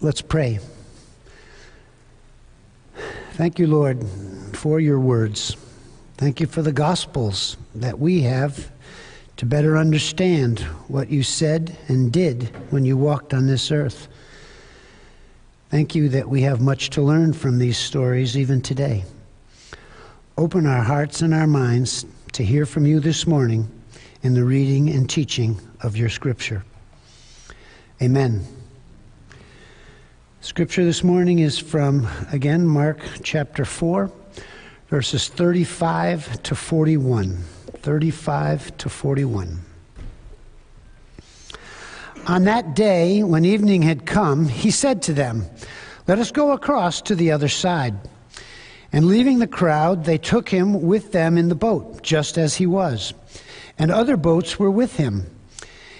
Let's pray. Thank you, Lord, for your words. Thank you for the Gospels that we have to better understand what you said and did when you walked on this earth. Thank you that we have much to learn from these stories even today. Open our hearts and our minds to hear from you this morning in the reading and teaching of your scripture. Amen. Scripture this morning is from, again, Mark chapter 4, verses 35 to 41. 35 to 41. On that day, when evening had come, he said to them, Let us go across to the other side. And leaving the crowd, they took him with them in the boat, just as he was. And other boats were with him.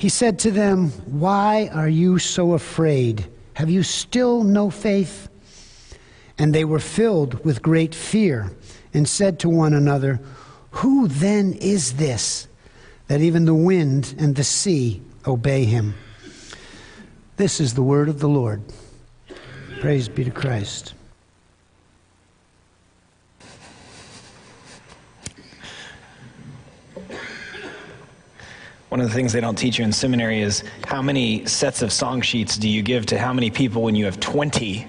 He said to them, Why are you so afraid? Have you still no faith? And they were filled with great fear and said to one another, Who then is this that even the wind and the sea obey him? This is the word of the Lord. Praise be to Christ. One of the things they don't teach you in seminary is how many sets of song sheets do you give to how many people when you have 20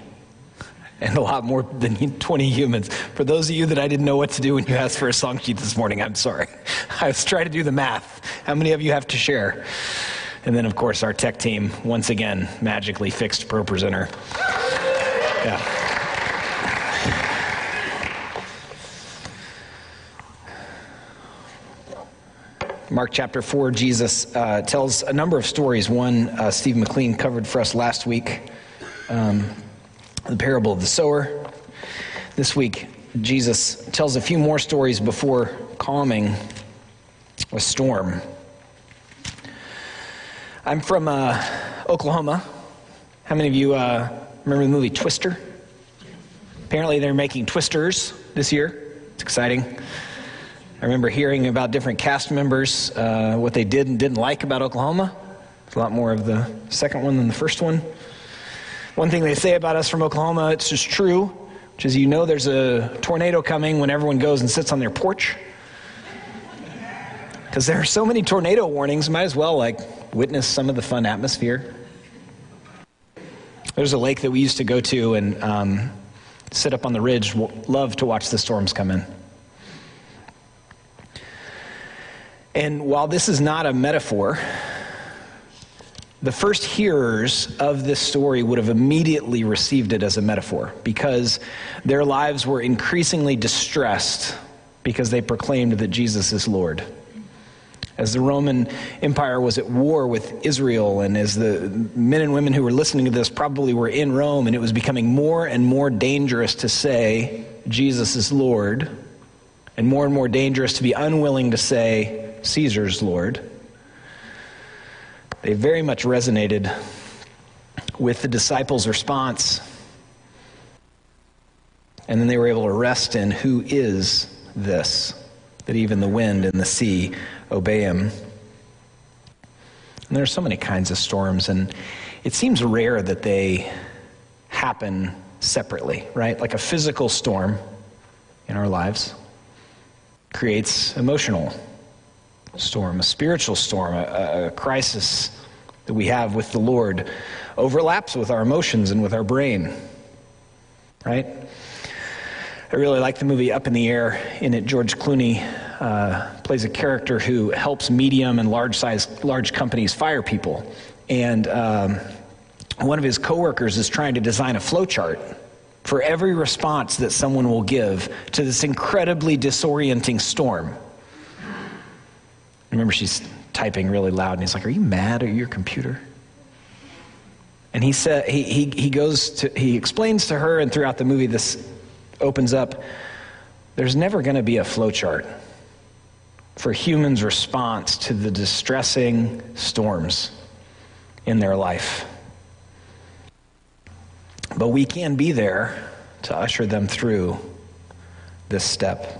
and a lot more than 20 humans. For those of you that I didn't know what to do when you asked for a song sheet this morning, I'm sorry. I was trying to do the math. How many of you have to share? And then, of course, our tech team, once again, magically fixed ProPresenter. Yeah. Mark chapter 4, Jesus uh, tells a number of stories. One, uh, Steve McLean covered for us last week um, the parable of the sower. This week, Jesus tells a few more stories before calming a storm. I'm from uh, Oklahoma. How many of you uh, remember the movie Twister? Apparently, they're making Twisters this year. It's exciting. I remember hearing about different cast members, uh, what they did and didn't like about Oklahoma. It's a lot more of the second one than the first one. One thing they say about us from Oklahoma, it's just true, which is you know there's a tornado coming when everyone goes and sits on their porch. Because there are so many tornado warnings, might as well like witness some of the fun atmosphere. There's a lake that we used to go to and um, sit up on the ridge, love to watch the storms come in. And while this is not a metaphor, the first hearers of this story would have immediately received it as a metaphor because their lives were increasingly distressed because they proclaimed that Jesus is Lord. As the Roman Empire was at war with Israel, and as the men and women who were listening to this probably were in Rome, and it was becoming more and more dangerous to say, Jesus is Lord, and more and more dangerous to be unwilling to say, Caesar's Lord. They very much resonated with the disciples' response. And then they were able to rest in who is this, that even the wind and the sea obey him. And there are so many kinds of storms, and it seems rare that they happen separately, right? Like a physical storm in our lives creates emotional storm, a spiritual storm, a, a crisis that we have with the Lord overlaps with our emotions and with our brain. Right? I really like the movie Up in the Air. In it, George Clooney uh, plays a character who helps medium and large size, large companies fire people. And um, one of his coworkers is trying to design a flowchart for every response that someone will give to this incredibly disorienting storm remember she's typing really loud, and he's like, Are you mad at your computer? And he said he, he, he goes to he explains to her, and throughout the movie this opens up. There's never going to be a flowchart for humans' response to the distressing storms in their life. But we can be there to usher them through this step.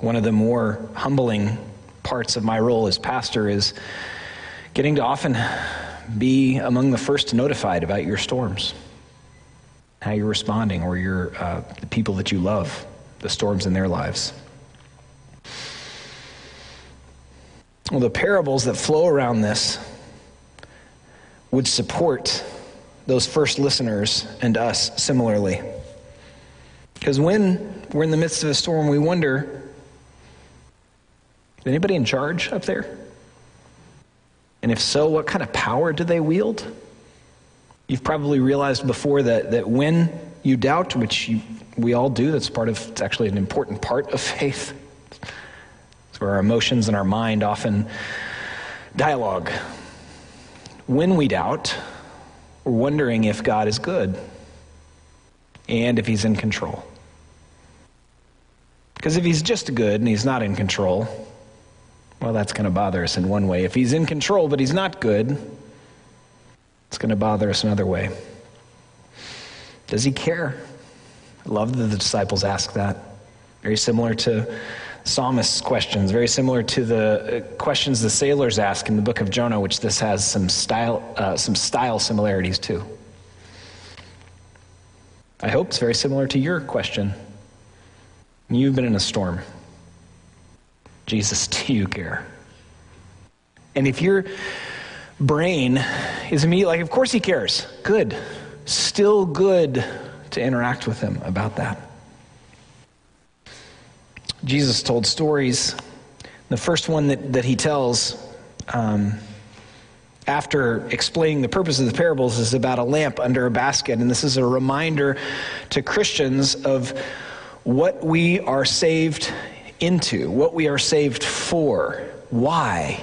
One of the more humbling parts of my role as pastor is getting to often be among the first notified about your storms, how you're responding, or your, uh, the people that you love, the storms in their lives. Well, the parables that flow around this would support those first listeners and us similarly. Because when we're in the midst of a storm, we wonder is anybody in charge up there? And if so, what kind of power do they wield? You've probably realized before that, that when you doubt, which you, we all do, that's part of, it's actually an important part of faith. It's where our emotions and our mind often dialogue. When we doubt, we're wondering if God is good and if he's in control. Because if he's just good and he's not in control, well, that's going to bother us in one way. If he's in control but he's not good, it's going to bother us another way. Does he care? I love that the disciples ask that. Very similar to psalmist's questions, very similar to the uh, questions the sailors ask in the book of Jonah, which this has some style, uh, some style similarities to. I hope it's very similar to your question. You've been in a storm. Jesus, do you care? And if your brain is immediately like, of course he cares, good. Still good to interact with him about that. Jesus told stories. The first one that, that he tells um, after explaining the purpose of the parables is about a lamp under a basket. And this is a reminder to Christians of what we are saved into, what we are saved for, why.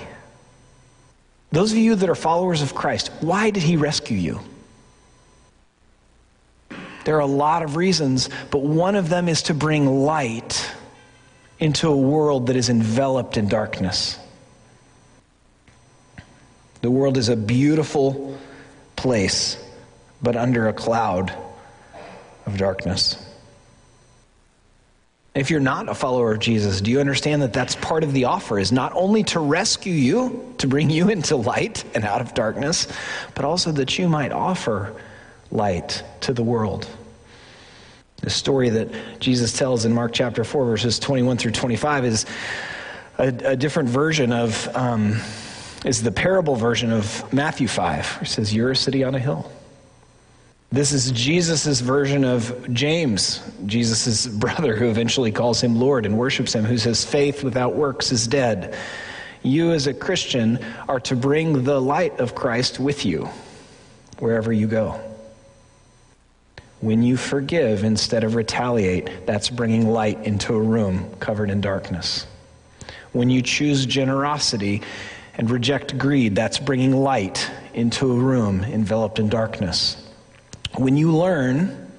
Those of you that are followers of Christ, why did he rescue you? There are a lot of reasons, but one of them is to bring light into a world that is enveloped in darkness. The world is a beautiful place, but under a cloud of darkness. If you're not a follower of Jesus, do you understand that that's part of the offer is not only to rescue you, to bring you into light and out of darkness, but also that you might offer light to the world. The story that Jesus tells in Mark chapter 4, verses 21 through 25, is a, a different version of, um, is the parable version of Matthew 5. It says, You're a city on a hill. This is Jesus' version of James, Jesus' brother, who eventually calls him Lord and worships him, who says, Faith without works is dead. You, as a Christian, are to bring the light of Christ with you wherever you go. When you forgive instead of retaliate, that's bringing light into a room covered in darkness. When you choose generosity and reject greed, that's bringing light into a room enveloped in darkness. When you learn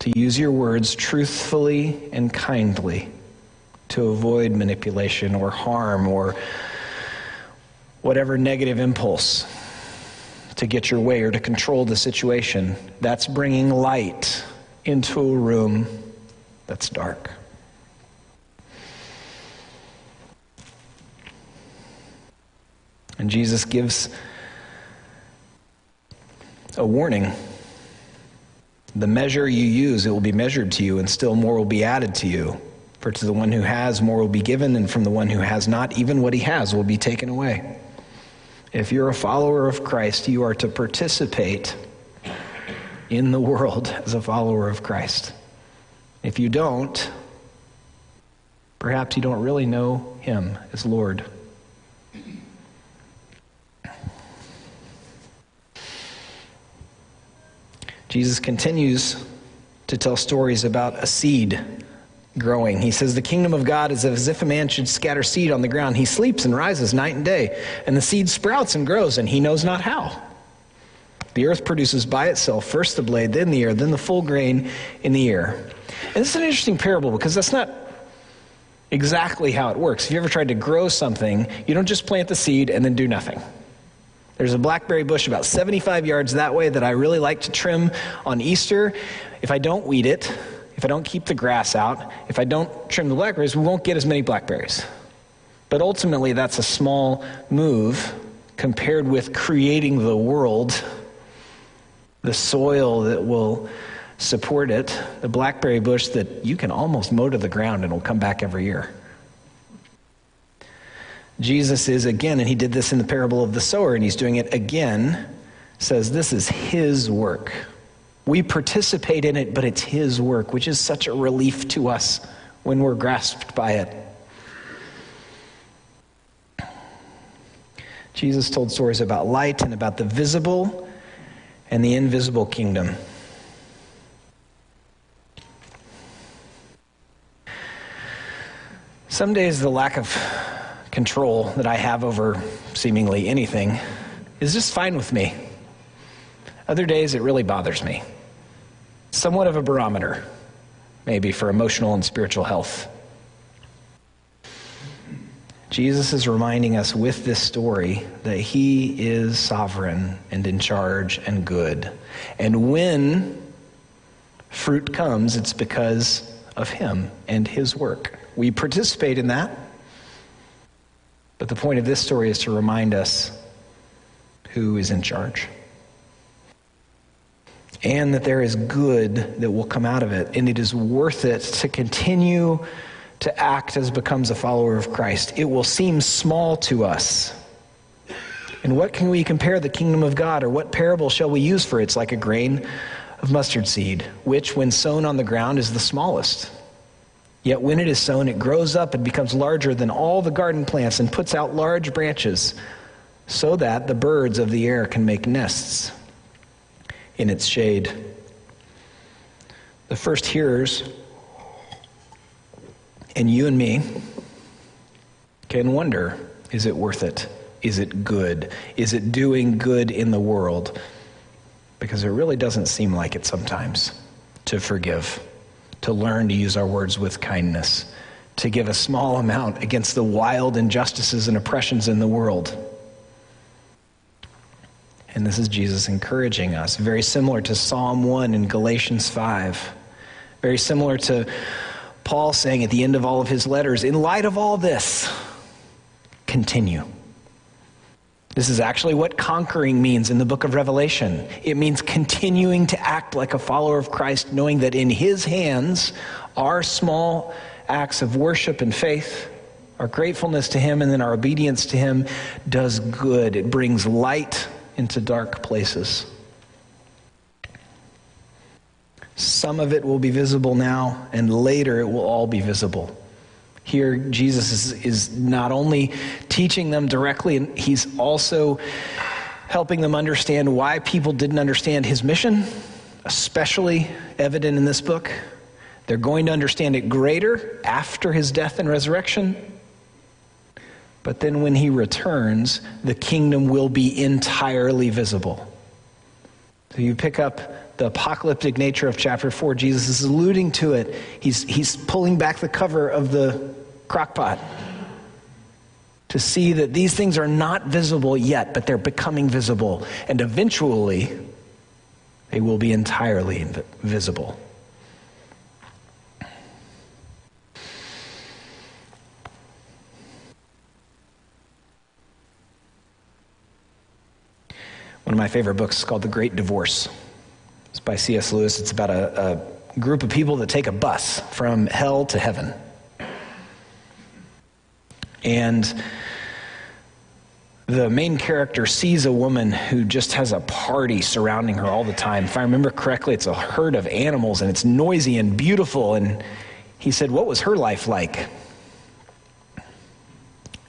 to use your words truthfully and kindly to avoid manipulation or harm or whatever negative impulse to get your way or to control the situation. That's bringing light into a room that's dark. And Jesus gives a warning. The measure you use, it will be measured to you, and still more will be added to you. For to the one who has, more will be given, and from the one who has not, even what he has will be taken away. If you're a follower of Christ, you are to participate in the world as a follower of Christ. If you don't, perhaps you don't really know Him as Lord. Jesus continues to tell stories about a seed growing. He says, The kingdom of God is as if a man should scatter seed on the ground. He sleeps and rises night and day, and the seed sprouts and grows, and he knows not how. The earth produces by itself first the blade, then the ear, then the full grain in the ear. And this is an interesting parable because that's not exactly how it works. If you ever tried to grow something, you don't just plant the seed and then do nothing. There's a blackberry bush about 75 yards that way that I really like to trim on Easter. If I don't weed it, if I don't keep the grass out, if I don't trim the blackberries, we won't get as many blackberries. But ultimately, that's a small move compared with creating the world, the soil that will support it, the blackberry bush that you can almost mow to the ground and will come back every year. Jesus is again, and he did this in the parable of the sower, and he's doing it again, says this is his work. We participate in it, but it's his work, which is such a relief to us when we're grasped by it. Jesus told stories about light and about the visible and the invisible kingdom. Some days, the lack of control that I have over seemingly anything is just fine with me. Other days, it really bothers me. Somewhat of a barometer, maybe, for emotional and spiritual health. Jesus is reminding us with this story that he is sovereign and in charge and good. And when fruit comes, it's because of him and his work. We participate in that. But the point of this story is to remind us who is in charge. And that there is good that will come out of it. And it is worth it to continue to act as becomes a follower of Christ. It will seem small to us. And what can we compare the kingdom of God, or what parable shall we use for it? It's like a grain of mustard seed, which, when sown on the ground, is the smallest. Yet when it is sown, it grows up and becomes larger than all the garden plants and puts out large branches so that the birds of the air can make nests in its shade. The first hearers, and you and me, can wonder is it worth it? Is it good? Is it doing good in the world? Because it really doesn't seem like it sometimes to forgive to learn to use our words with kindness, to give a small amount against the wild injustices and oppressions in the world. And this is Jesus encouraging us, very similar to Psalm 1 and Galatians 5. Very similar to Paul saying at the end of all of his letters, in light of all this, continue. This is actually what conquering means in the book of Revelation. It means continuing to act like a follower of Christ, knowing that in His hands, our small acts of worship and faith, our gratefulness to Him, and then our obedience to Him does good. It brings light into dark places. Some of it will be visible now, and later it will all be visible. Here, Jesus is, is not only teaching them directly, and he's also helping them understand why people didn't understand his mission, especially evident in this book. They're going to understand it greater after his death and resurrection. But then when he returns, the kingdom will be entirely visible. So you pick up the apocalyptic nature of chapter 4, Jesus is alluding to it. He's, he's pulling back the cover of the crockpot to see that these things are not visible yet, but they're becoming visible. And eventually, they will be entirely visible. One of my favorite books is called The Great Divorce. By C.S. Lewis. It's about a, a group of people that take a bus from hell to heaven. And the main character sees a woman who just has a party surrounding her all the time. If I remember correctly, it's a herd of animals and it's noisy and beautiful. And he said, What was her life like?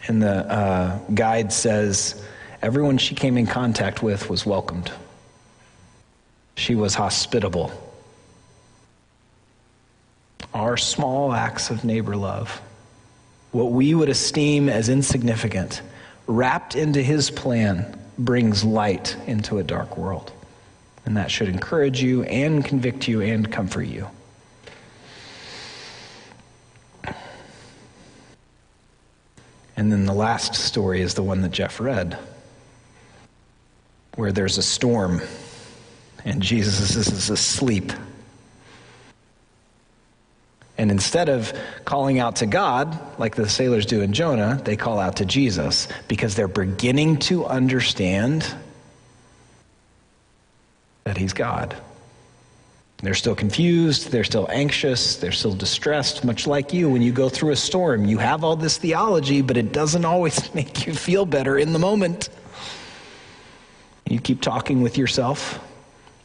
And the uh, guide says, Everyone she came in contact with was welcomed. She was hospitable. Our small acts of neighbor love, what we would esteem as insignificant, wrapped into his plan, brings light into a dark world. And that should encourage you and convict you and comfort you. And then the last story is the one that Jeff read, where there's a storm and Jesus is asleep. And instead of calling out to God, like the sailors do in Jonah, they call out to Jesus because they're beginning to understand that He's God. They're still confused, they're still anxious, they're still distressed, much like you when you go through a storm. You have all this theology, but it doesn't always make you feel better in the moment. You keep talking with yourself,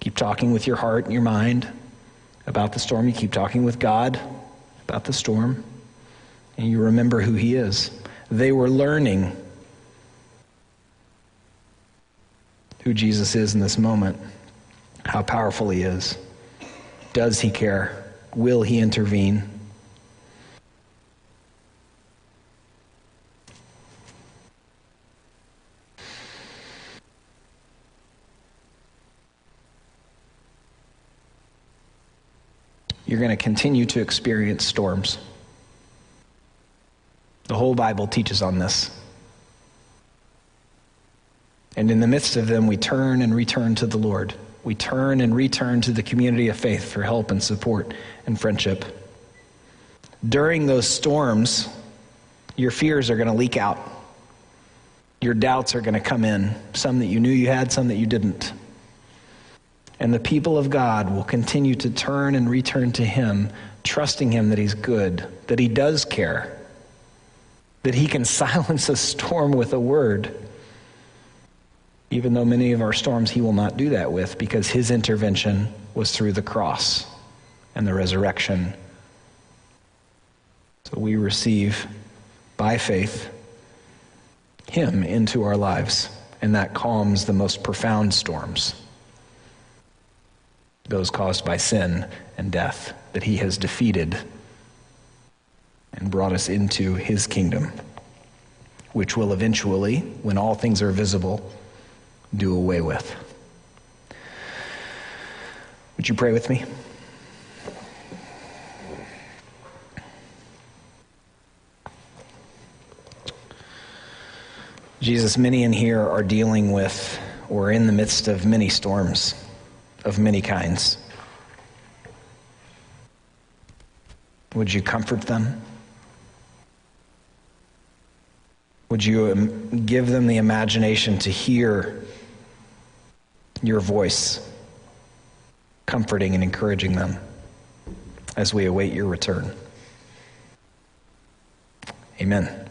keep talking with your heart and your mind about the storm, you keep talking with God about the storm, and you remember who He is. They were learning who Jesus is in this moment, how powerful He is. Does he care? Will he intervene? You're going to continue to experience storms. The whole Bible teaches on this. And in the midst of them, we turn and return to the Lord we turn and return to the community of faith for help and support and friendship. During those storms, your fears are going to leak out. Your doubts are going to come in, some that you knew you had, some that you didn't. And the people of God will continue to turn and return to Him, trusting Him that He's good, that He does care, that He can silence a storm with a word even though many of our storms he will not do that with because his intervention was through the cross and the resurrection. So we receive by faith him into our lives, and that calms the most profound storms, those caused by sin and death that he has defeated and brought us into his kingdom, which will eventually, when all things are visible, do away with. Would you pray with me? Jesus, many in here are dealing with or in the midst of many storms of many kinds. Would you comfort them? Would you um, give them the imagination to hear your voice, comforting and encouraging them as we await your return. Amen.